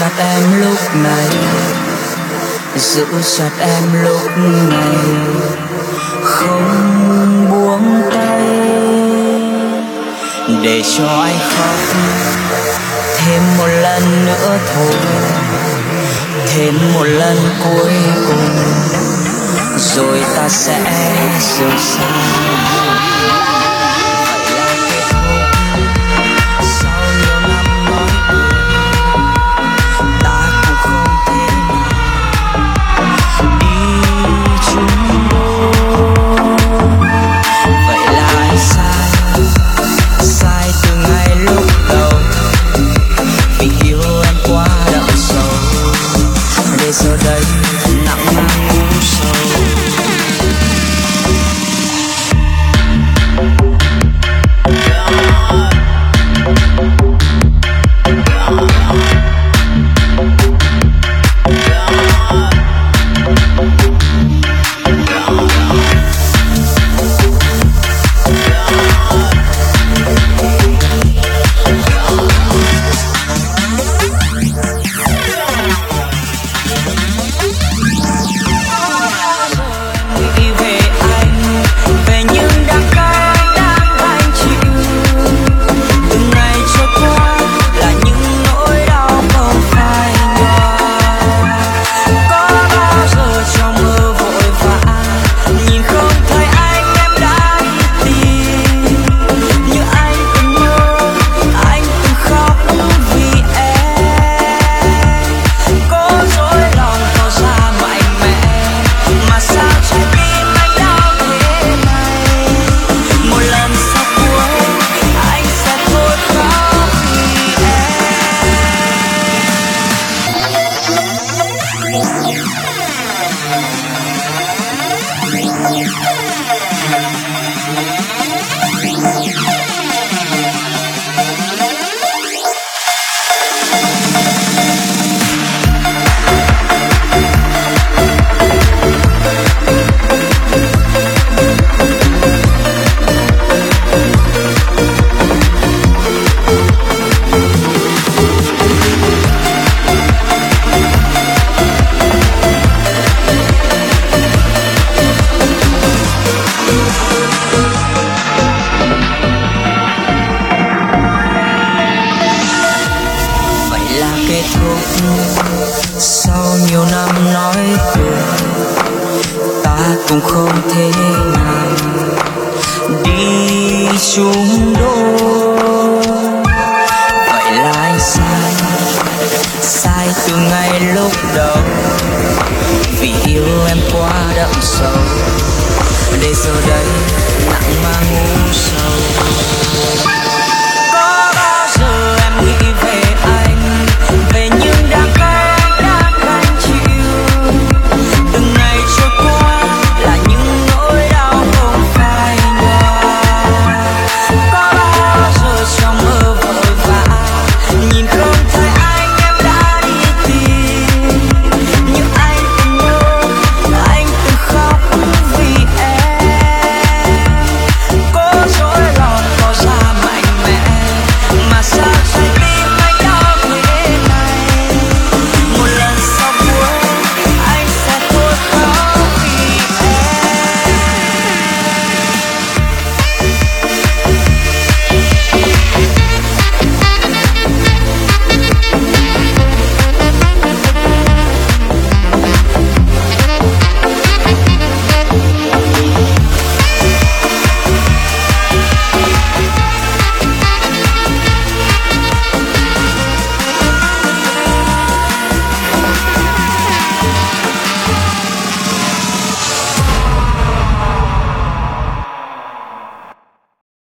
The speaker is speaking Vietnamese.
chặt em lúc này. Giữ chặt em lúc này. Không buông tay. Để cho anh khóc thêm một lần nữa thôi. Thêm một lần cuối cùng. Rồi ta sẽ rời xa. Sau nhiều năm nói cười ta cũng không thể nào đi chung đôi. Vậy là anh sai sai từ ngày lúc đầu. Vì yêu em quá đậm sâu, để giờ đây nặng mang u sầu